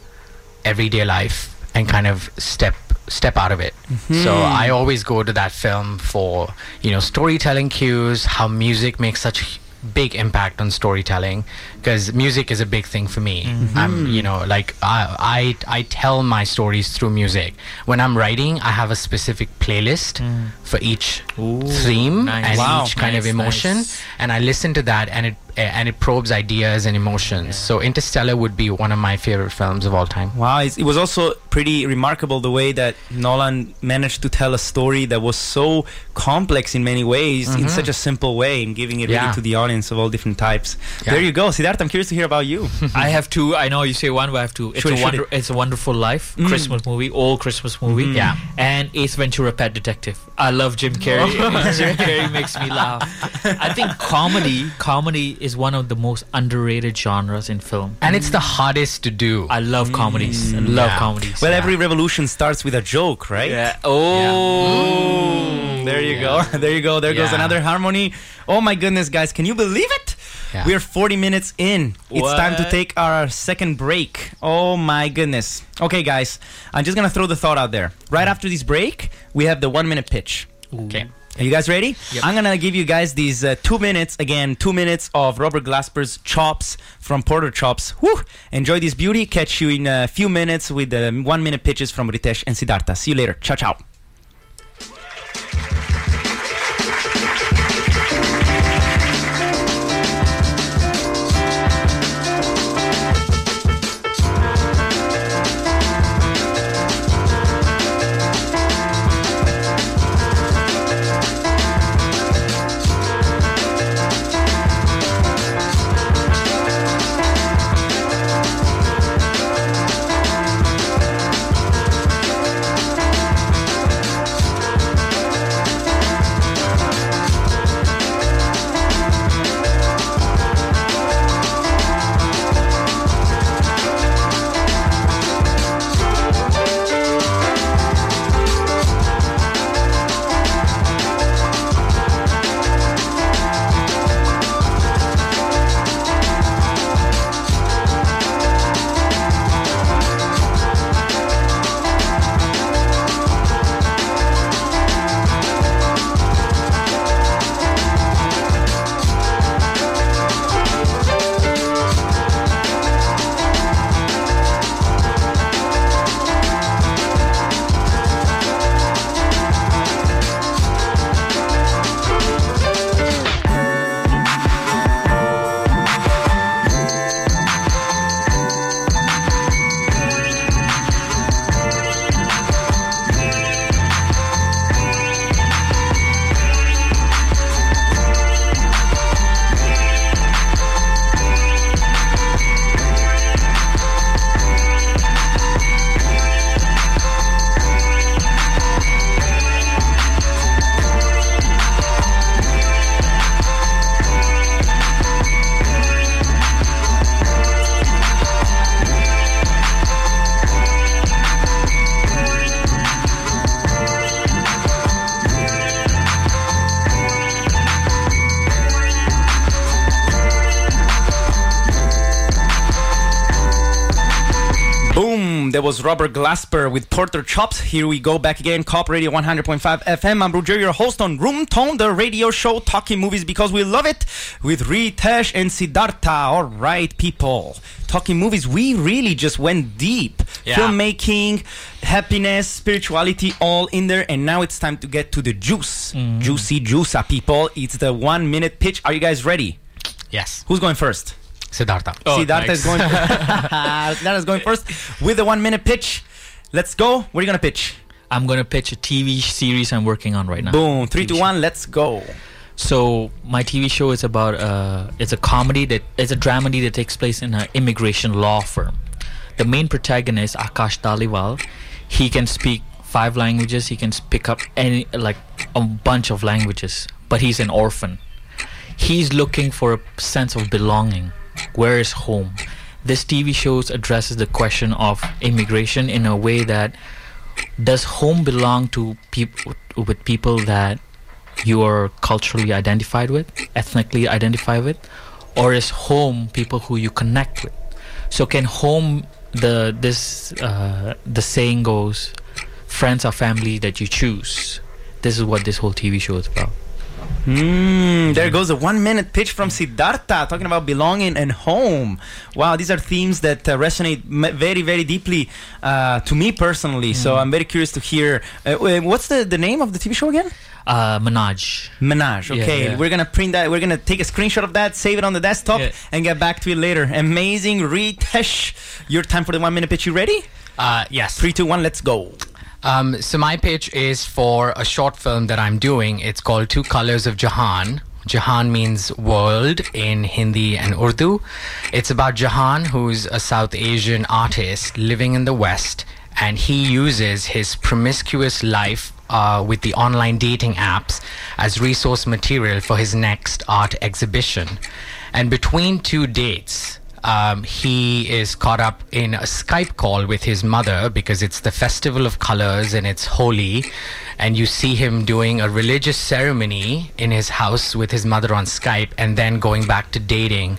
C: everyday life and kind of step step out of it. So I always go to that film for you know storytelling cues, how music makes such big impact on storytelling because music is a big thing for me. Mm-hmm. I'm you know like I, I I tell my stories through music. When I'm writing, I have a specific playlist mm. for each theme
D: nice.
C: and
B: Wow.
C: each kind of emotion
D: nice.
C: and I listen to that and it and it probes ideas and emotions. So Interstellar would be one of my favorite films of all time.
B: Wow, it was also pretty remarkable the way that Nolan managed to tell a story that was so complex in many ways in mm-hmm. such a simple way and giving it really to the audience of all different types.
C: Yeah.
B: There you go. Siddharth, I'm curious to hear about you. *laughs*
D: I have two. I know you say one, but I have two. It's
B: Shoot
D: a wonder.
B: it.
D: It's a Wonderful Life mm. Christmas movie, old Christmas movie. Mm-hmm.
C: Yeah.
D: And Ace Ventura: Pet Detective. I love Jim Carrey. *laughs* *laughs* Jim Carrey makes me laugh. I think comedy, comedy is one of the most underrated genres in film.
C: And it's the hardest to do.
D: I love mm. comedies. I love
C: Yeah.
D: comedies.
B: Well,
C: Yeah.
B: every revolution starts with a joke, right?
D: yeah. Oh.
B: There you go. *laughs* There you go. There goes another harmony. Oh my goodness, guys. Can you believe it?
C: Yeah.
B: We're 40 minutes in. It's time to take our second break. Oh my goodness. Okay, guys. I'm just going to throw the thought out there. Right mm. after this break, we have the one minute pitch.
C: okay.
B: Are you guys ready? I'm gonna give you guys these uh, two minutes again, two minutes of Robert Glasper's chops from Porter Chops. Whew! Enjoy this beauty. Catch you in a few minutes with the one minute pitches from Ritesh and Sidartha. See you later. Ciao, ciao. That was Robert Glasper with Porter Chops. Here we go back again. Co-op Radio 100.5 FM. I'm Roger, your host on Room Tone, the radio show talking movies because we love it with Ritesh and Sidartha. All right, people. Talking movies, we really just went deep.
C: Yeah.
B: Filmmaking, happiness, spirituality, all in there. And now it's time to get to the juice. Mm. Juicy juice, people. It's the one minute pitch. Are you guys ready?
C: Yes.
B: Who's going first?
C: Sidartha.
B: Sidartha is going. *laughs* Sidartha is going first with the one minute pitch. Let's go. What are you gonna pitch?
D: I'm gonna pitch a TV series I'm working on right now.
B: Boom. Three,
D: TV
B: two,
D: show.
B: one. Let's go.
D: So my TV show is about uh, it's a comedy that it's a dramedy that takes place in an immigration law firm. The main protagonist Akash Taliwal, he can speak five languages. He can pick up any like a bunch of languages, but he's an orphan. He's looking for a sense of belonging. Where is home? This TV show addresses the question of immigration in a way that does home belong to people with people that you are culturally identified with, ethnically identified with, or is home people who you connect with? So can home the this uh, the saying goes, friends are family that you choose. This is what this whole TV show is about.
B: Mm, there goes a one minute pitch from Sidartha talking about belonging and home. Wow, these are themes that uh, resonate m- very, very deeply uh, to me personally. So I'm very curious to hear. Uh, what's the, the name of the TV show again?
D: Uh.
B: Menage.
D: Yeah,
B: Okay,
D: yeah.
B: we're gonna print that. We're gonna take a screenshot of that, save it on the desktop,
D: Yeah.
B: and get back to it later. Amazing, Ritesh. Your time for the one minute pitch. You ready?
C: Uh, yes.
B: Three, two, one. Let's go.
C: Um, so my pitch is for a short film that I'm doing. It's called Two Colors of Jahan. Jahan means world in Hindi and Urdu. It's about Jahan, who's a South Asian artist living in the West, and he uses his promiscuous life uh, with the online dating apps as resource material for his next art exhibition. And between two dates, um, he is caught up in a Skype call with his mother because it's the festival of colors and it's holy. And you see him doing a religious ceremony in his house with his mother on Skype and then going back to dating,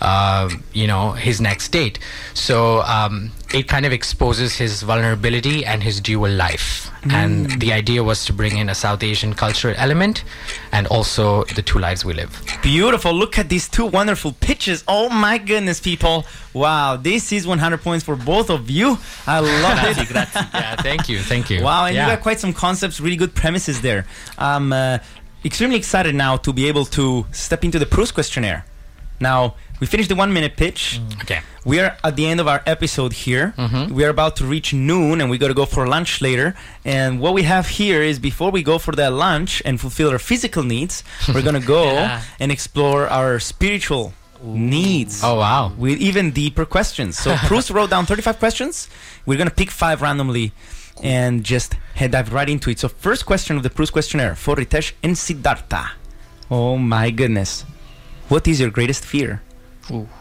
C: um, you know, his next date. So um, it kind of exposes his vulnerability and his dual life. And the idea was to bring in a South Asian cultural element and also the two lives we live.
B: Beautiful. Look at these two wonderful pictures. Oh my goodness, people. Wow, this is 100 points for both of you. I love it.
C: yeah, thank you, thank you.
B: Wow, and
C: yeah.
B: you got quite some concepts, really good premises there. I'm uh, extremely excited now to be able to step into the Proust questionnaire. Now, we finished the one minute pitch.
C: Okay.
B: We are at the end of our episode here.
C: Mhm.
B: We are about to reach noon and we got to go for lunch later. And what we have here is before we go for that lunch and fulfill our physical needs, *laughs* we're going to go
D: Yeah.
B: and explore our spiritual needs
C: Oh wow.
B: with even deeper questions. So *laughs* Proust wrote down 35 questions. We're going to pick five randomly and just head dive right into it. So first question of the Proust questionnaire for Ritesh and Sidartha. Oh my goodness. What is your greatest fear?
D: Ooh. *laughs*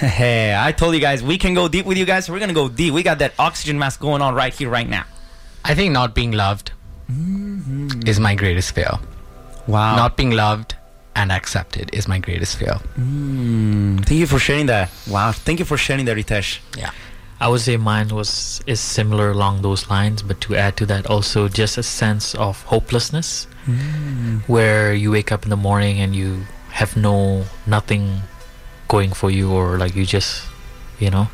B: Hey, I told you guys we can go deep with you guys. So we're going to go deep. We got that oxygen mask going on right here right now.
C: I think not being loved is my greatest fear.
B: Wow.
C: Not being loved and accepted is my greatest fear.
B: Mm, thank you for sharing that. Wow. Thank you for sharing that, Ritesh.
C: Yeah.
D: I would say mine was is similar along those lines, but to add to that, also just a sense of hopelessness, where you wake up in the morning and you have no nothing going for you, or like you just, you know.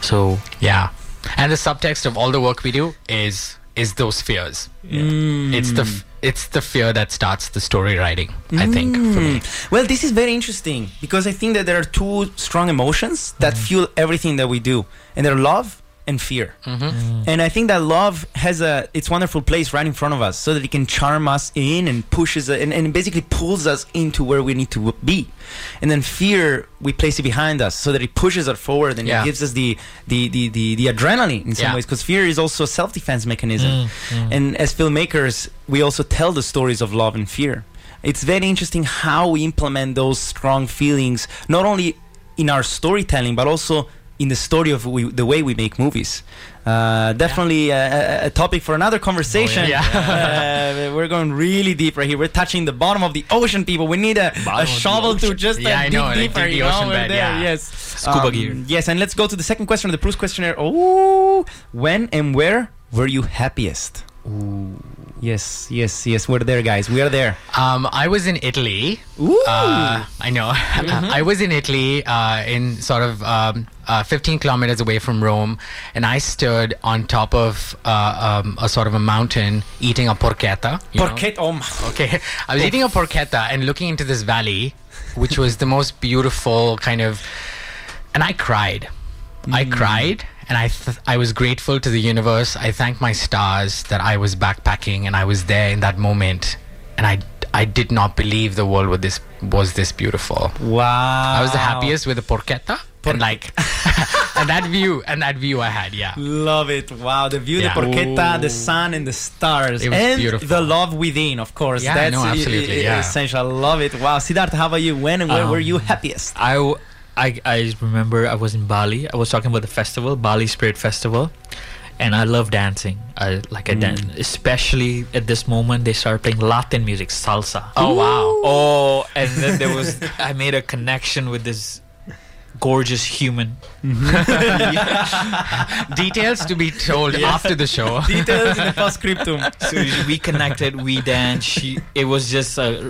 D: So
C: Yeah. And the subtext of all the work we do is is those fears. Mm. It's the f- it's the fear that starts the story writing, I mm. think, for me.
B: Well, this is very interesting because I think that there are two strong emotions that mm. fuel everything that we do, and they're love and fear. Mm-hmm. Mm. And I think that love has a its wonderful place right in front of us, so that it can charm us in and pushes and, and basically pulls us into where we need to be. And then fear, we place it behind us, so that it pushes us forward and
C: Yeah.
B: it gives us the the the the, the adrenaline in some
C: Yeah.
B: ways, because fear is also a self defense mechanism. Mm, mm. And as filmmakers, we also tell the stories of love and fear. It's very interesting how we implement those strong feelings, not only in our storytelling, but also in the story of we, the way we make movies. Uh, definitely a, a- a topic for another conversation.
C: Oh, yeah. *laughs*
B: Uh, we're going really deep right here. We're touching the bottom of the ocean, people. We need a, a shovel to just
C: Yeah, I
B: dig
C: know,
B: deeper.
C: dig the ocean bed,
B: there.
C: yeah.
B: Yes.
D: Scuba
B: Um,
D: gear.
B: Yes, and let's go to the second question of the Proust questionnaire. Oh, when and where were you happiest? Ooh. Yes, yes, yes. We're there, guys. We are there.
C: Um, I was in Italy.
B: Ooh.
C: Uh, I know. *laughs* I was in Italy, uh, in sort of um, uh, 15 kilometers away from Rome, and I stood on top of uh, um, a sort of a mountain eating a porchetta.
B: Porquet? Oh. *laughs*
C: Okay, I was eating a porchetta and looking into this valley, which was the most beautiful kind of, and I cried. I cried, and I th- I was grateful to the universe. I thanked my stars that I was backpacking and I was there in that moment, and I I did not believe the world was this was this beautiful.
B: Wow.
C: I was the happiest with the porchetta. And like, *laughs* and that view, and that view I had, yeah.
B: Love it. Wow. The view,
C: Yeah.
B: the porchetta, the sun, and the stars.
C: It was
B: and
C: beautiful.
B: the love within, of course.
C: Yeah,
B: That's
C: no, absolutely,
B: i-
C: yeah.
B: essential. Love it. Wow. Sidartha, how about you? When and where were
D: Um,
B: you happiest?
D: I, w- I, I remember I was in Bali. I was talking about the festival, Bali Spirit Festival, and I love dancing. I like I dance, especially at this moment they started playing Latin music, salsa.
C: Oh wow.
D: Oh, and then there was *laughs* I made a connection with this gorgeous human. *laughs*
C: Details to be told after the show. *laughs*
B: Details in the postscriptum.
D: So we connected, we danced. She, it was just uh,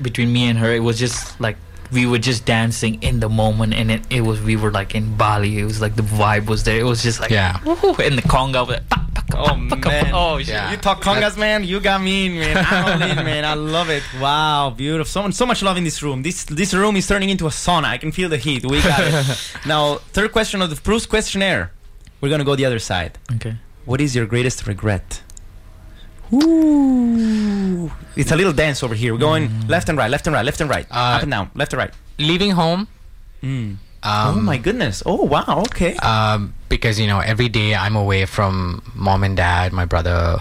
D: between me and her. It was just like we were just dancing in the moment, and it, it was we were like in Bali. It was like the vibe was there. It was just like
C: Yeah.
D: woohoo, and the conga was like, pa, pa, pa,
B: Oh,
D: pa, pa,
B: man.
D: oh shit.
C: Yeah.
B: You talk congas, man. You got me in, man. I'm all in, man. I love it. Wow, beautiful. So, so much love in this room. This this room is turning into a sauna. I can feel the heat. We got it. *laughs* now, third question of the Proust questionnaire. We're gonna go the other side.
D: Okay.
B: What is your greatest regret? Ooh. It's a little dance over here. We're going left and right, left and right, left and right,
C: Uh,
B: up and down, left and right.
C: Leaving home.
B: Mm.
C: Um,
B: oh my goodness. Oh wow. Okay.
C: um, because you know every day I'm away from mom and dad, my brother.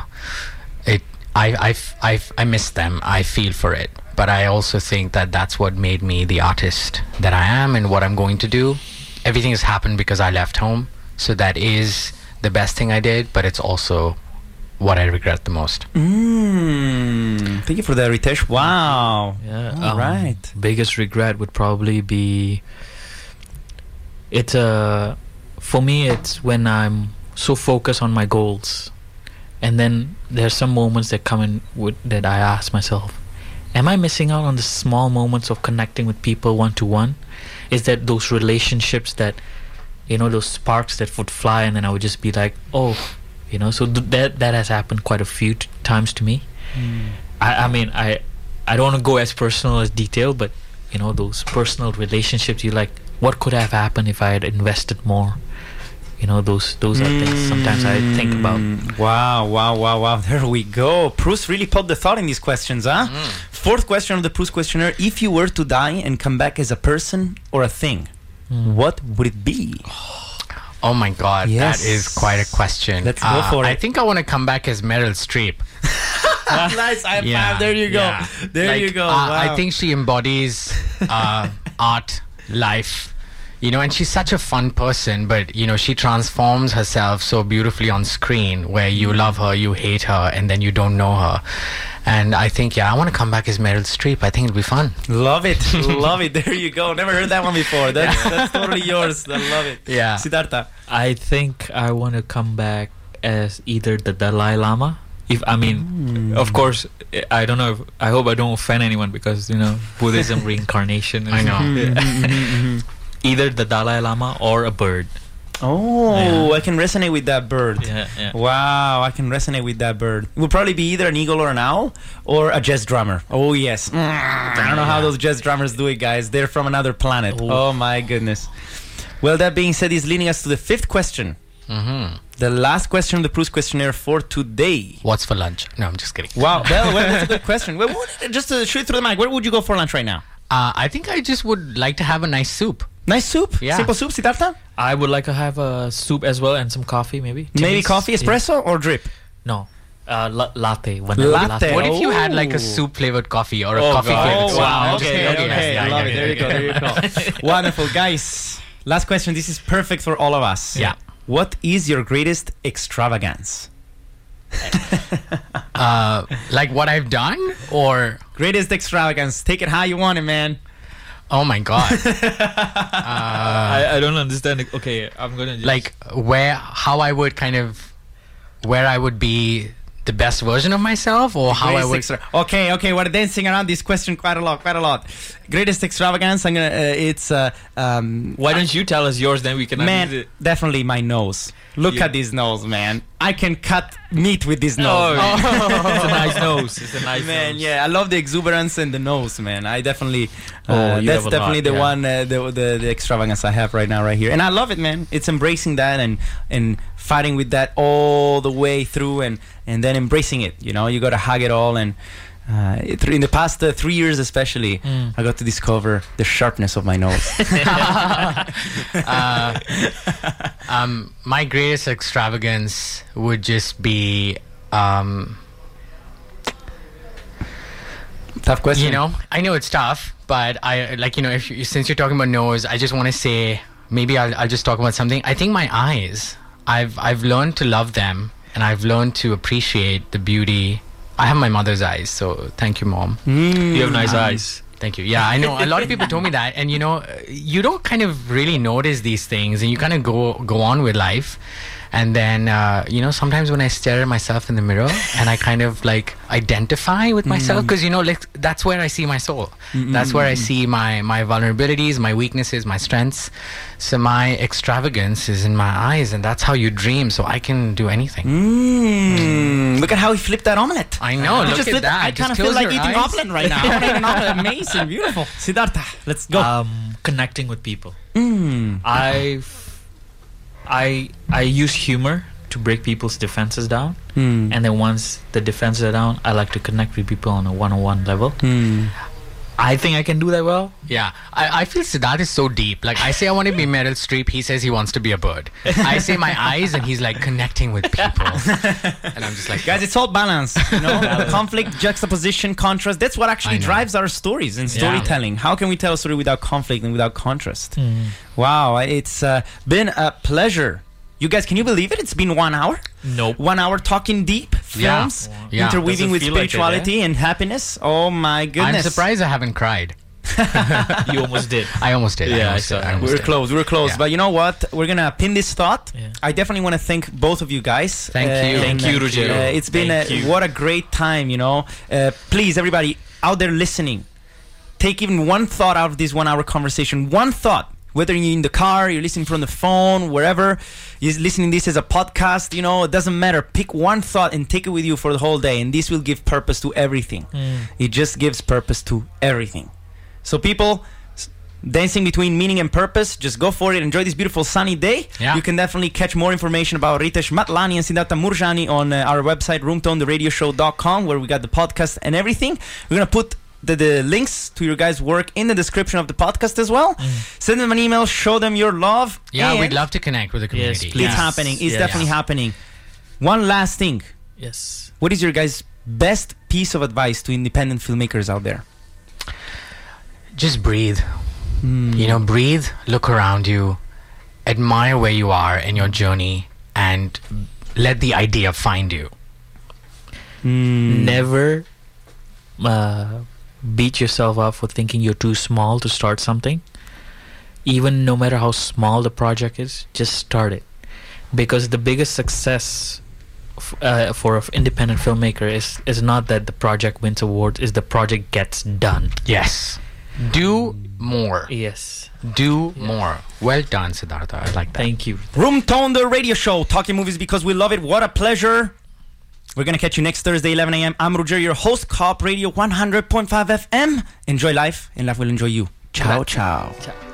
C: It, I, I, I, I miss them. I feel for it, but I also think that that's what made me the artist that I am and what I'm going to do. Everything has happened because I left home, so that is the best thing I did, but it's also what I regret the most.
B: Mm. Thank you for that, Ritesh. Wow.
D: Yeah.
B: All right.
D: Biggest regret would probably be. It's a, for me. It's when I'm so focused on my goals, and then there's some moments that come in with that I ask myself, am I missing out on the small moments of connecting with people one to one? Is that those relationships that, you know, those sparks that would fly, and then I would just be like, oh, you know. So th- that that has happened quite a few t- times to me. Hmm. I, I mean, I I don't want to go as personal as detail, but you know, those personal relationships. You like, what could have happened if I had invested more? You know, those those are things sometimes I think about.
B: Mm, Wow, wow, wow, wow. *laughs* There we go. Proust really put the thought in these questions, huh? Hmm. Fourth question of the Proust questionnaire. If you were to die and come back as a person or a thing, hmm. what would it be?
C: Oh. Oh my God,
B: Yes.
C: that is quite a question. Uh,
B: Let's go for it.
C: I think I want to come back as Meryl Streep. *laughs*
B: nice high five. There you go.
C: yeah.
B: There
C: Like,
B: you go.
C: uh,
B: wow.
C: I think she embodies uh, *laughs* art, life, you know, and she's such a fun person, but, you know, she transforms herself so beautifully on screen where you
B: Mm.
C: love her, you hate her, and then you don't know her. And I think, yeah, I want to come back as Meryl Streep. I think it'll be fun.
B: Love it. *laughs* Love it. There you go. Never heard that one before. That's, that's totally yours. I love it.
C: Yeah.
B: Sidartha.
D: I think I want to come back as either the Dalai Lama. If I mean, of course, I don't know. If, I hope I don't offend anyone because you know Buddhism *laughs* reincarnation.
C: I know. *laughs*
B: Mm-hmm.
D: Either the Dalai Lama or a bird.
B: Oh,
D: Yeah.
B: I can resonate with that bird.
D: Yeah, yeah.
B: Wow, I can resonate with that bird. It would probably be either an eagle or an owl or a jazz drummer. Oh, yes. Mm, I don't know how those jazz drummers do it, guys. They're from another planet.
D: Oh.
B: Oh, my goodness. Well, that being said, is leading us to the fifth question.
C: hmm
B: The last question of the Proust questionnaire for today.
C: What's for lunch? No, I'm just kidding.
B: Wow, well, well that's a good *laughs* question. Well, just to shoot through the mic, where would you go for lunch right now?
C: Uh, I think I just would like to have a nice soup.
B: Nice soup?
C: Yeah.
B: Simple soup, Sidartha?
D: I would like to have a soup as well and some coffee, maybe.
B: Maybe
D: Timmy's?
B: coffee,
D: Yeah.
B: espresso, or drip?
D: No, uh, la- latte. Vanilla
B: Latte.
C: What if you had like
B: Oh.
C: a soup flavored coffee or a
D: Oh,
C: coffee
D: God.
C: flavored
B: Oh,
C: soup?
B: wow.
C: I'm
B: Okay, okay.
C: yes,
B: I
C: yeah,
B: love
C: yeah,
B: it. There you go. There you go. *laughs* Wonderful, guys. Last question. This is perfect for all of us.
C: Yeah.
B: What is your greatest extravagance?
C: Uh, like what I've done, or
B: Greatest extravagance. Take it how you want it, man.
C: Oh my god, *laughs* uh,
F: I, I don't understand. Okay, I'm gonna just,
C: like where how I would kind of where I would be the best version of myself, or how I would.
B: extra- okay, okay. We're dancing around this question quite a lot, quite a lot. Greatest extravagance. I'm gonna. Uh, it's uh, um,
F: Why don't you tell us yours? Then we can.
B: man.
F: it.
B: Definitely my nose. Look
F: Yeah.
B: at this nose, man. I can cut meat with this nose.
F: Oh, *laughs* it's a nice nose. It's a nice
B: man,
F: nose.
B: yeah, I love the exuberance and the nose, man. I definitely,
F: Oh,
B: uh,
F: you
B: that's definitely
F: lot,
B: the
F: yeah.
B: one, uh, the, the the extravagance I have right now, right here, and I love it, man. It's embracing that and and fighting with that all the way through, and and then embracing it. You know, you got to hug it all, and uh, in the past uh, three years, especially,
F: Mm.
B: I got to discover the sharpness of my nose. *laughs*
C: uh, um, my greatest extravagance would just be, um,
B: Tough question.
C: you know, I know it's tough, but I like you know, if you, since you're talking about nose, I just want to say maybe I'll, I'll just talk about something. I think my eyes, I've I've learned to love them, and I've learned to appreciate the beauty. I have my mother's eyes, so thank you, mom.
B: Mm,
F: You have nice
C: Um,
F: eyes.
C: Thank you. Yeah, I know. A lot of people told me that, and you know, you don't kind of really notice these things, and you kind of go go on with life. And then, uh, you know, sometimes when I stare at myself in the mirror *laughs* and I kind of like identify with myself, because you know, like that's where I see my soul. That's where I see my my vulnerabilities, my weaknesses, my strengths. So my extravagance is in my eyes, and that's how you dream. So I can do anything.
B: Mm, look at how he flipped that omelet.
C: I know. Look
B: just
C: at that.
B: I kind of feel like eating
C: eyes.
B: omelet right now. I wanna eat an omelet. Amazing, beautiful. Sidartha, let's go.
F: Um, connecting with people.
B: Mm.
F: I, I, I use humor to break people's defenses down,
B: Mm.
F: and then once the defenses are down, I like to connect with people on a one-on-one level.
B: Mm.
F: I think I can do that well.
C: Yeah, I, I feel Siddharth is so deep. Like I say, I want to be Meryl Streep. He says he wants to be a bird. I say my eyes, and he's like connecting with people. *laughs* And I'm just like,
B: Guys, it's all balance, you know. *laughs* conflict, juxtaposition, contrast. That's what actually drives our stories and
C: Yeah.
B: storytelling. How can we tell a story without conflict and without contrast? Wow, it's uh, been a pleasure. You guys, can you believe it? It's been one hour.
F: Nope.
B: One hour talking deep films,
C: Yeah.
B: interweaving with
F: feel like it, eh?
B: spirituality and happiness. Oh my goodness!
C: I'm surprised I haven't cried. *laughs*
F: you almost did.
C: I almost did.
F: Yeah, I
C: almost
F: saw
C: did. I almost
B: We're
C: did.
B: close. We're close.
C: Yeah.
B: But you know what? We're gonna pin this thought.
F: Yeah.
B: I definitely want to thank both of you guys.
C: Thank you.
F: Thank you,
B: uh,
F: Ruggero.
B: uh, it's been a, what a great time. You know, uh, please, everybody out there listening, take even one thought out of this one-hour conversation. One thought. Whether you're in the car, you're listening from the phone, wherever, you're listening this as a podcast, you know, it doesn't matter. Pick one thought and take it with you for the whole day, and this will give purpose to everything. It just gives purpose to everything. So, people, dancing between meaning and purpose, just go for it. Enjoy this beautiful sunny day.
C: Yeah.
B: You can definitely catch more information about Ritesh Matlani and Sidartha Murjani on uh, our website, roomtonetheRadioshow.com, where we got the podcast and everything. We're going to put the, the links to your guys' work in the description of the podcast as well. Mm. Send them an email, show them your love.
C: Yeah, we'd love to connect with the
F: Yes,
C: community.
F: please.
B: It's
F: Yes.
B: happening. It's
F: Yes.
B: definitely happening. One last thing.
F: Yes.
B: What is your guys' best piece of advice to independent filmmakers out there?
C: Just breathe. Mm. You know, breathe, look around you, admire where you are in your journey, and let the idea find you. Mm.
F: Never uh, beat yourself up for thinking you're too small to start something. Even no matter how small the project is, just start it. Because the biggest success f- uh, for an independent filmmaker is is not that the project wins awards, is the project gets done.
C: Yes. Do more.
F: Yes.
C: Do more. Well done, Sidartha. I like that.
F: Thank you.
B: Room Tone, the radio show, talking movies because we love it. What a pleasure. We're going to catch you next Thursday, 11 a.m. I'm Roger, your host, Co-op Radio 100.5 FM. Enjoy life, and life will enjoy you. Ciao, ciao.
F: Ciao.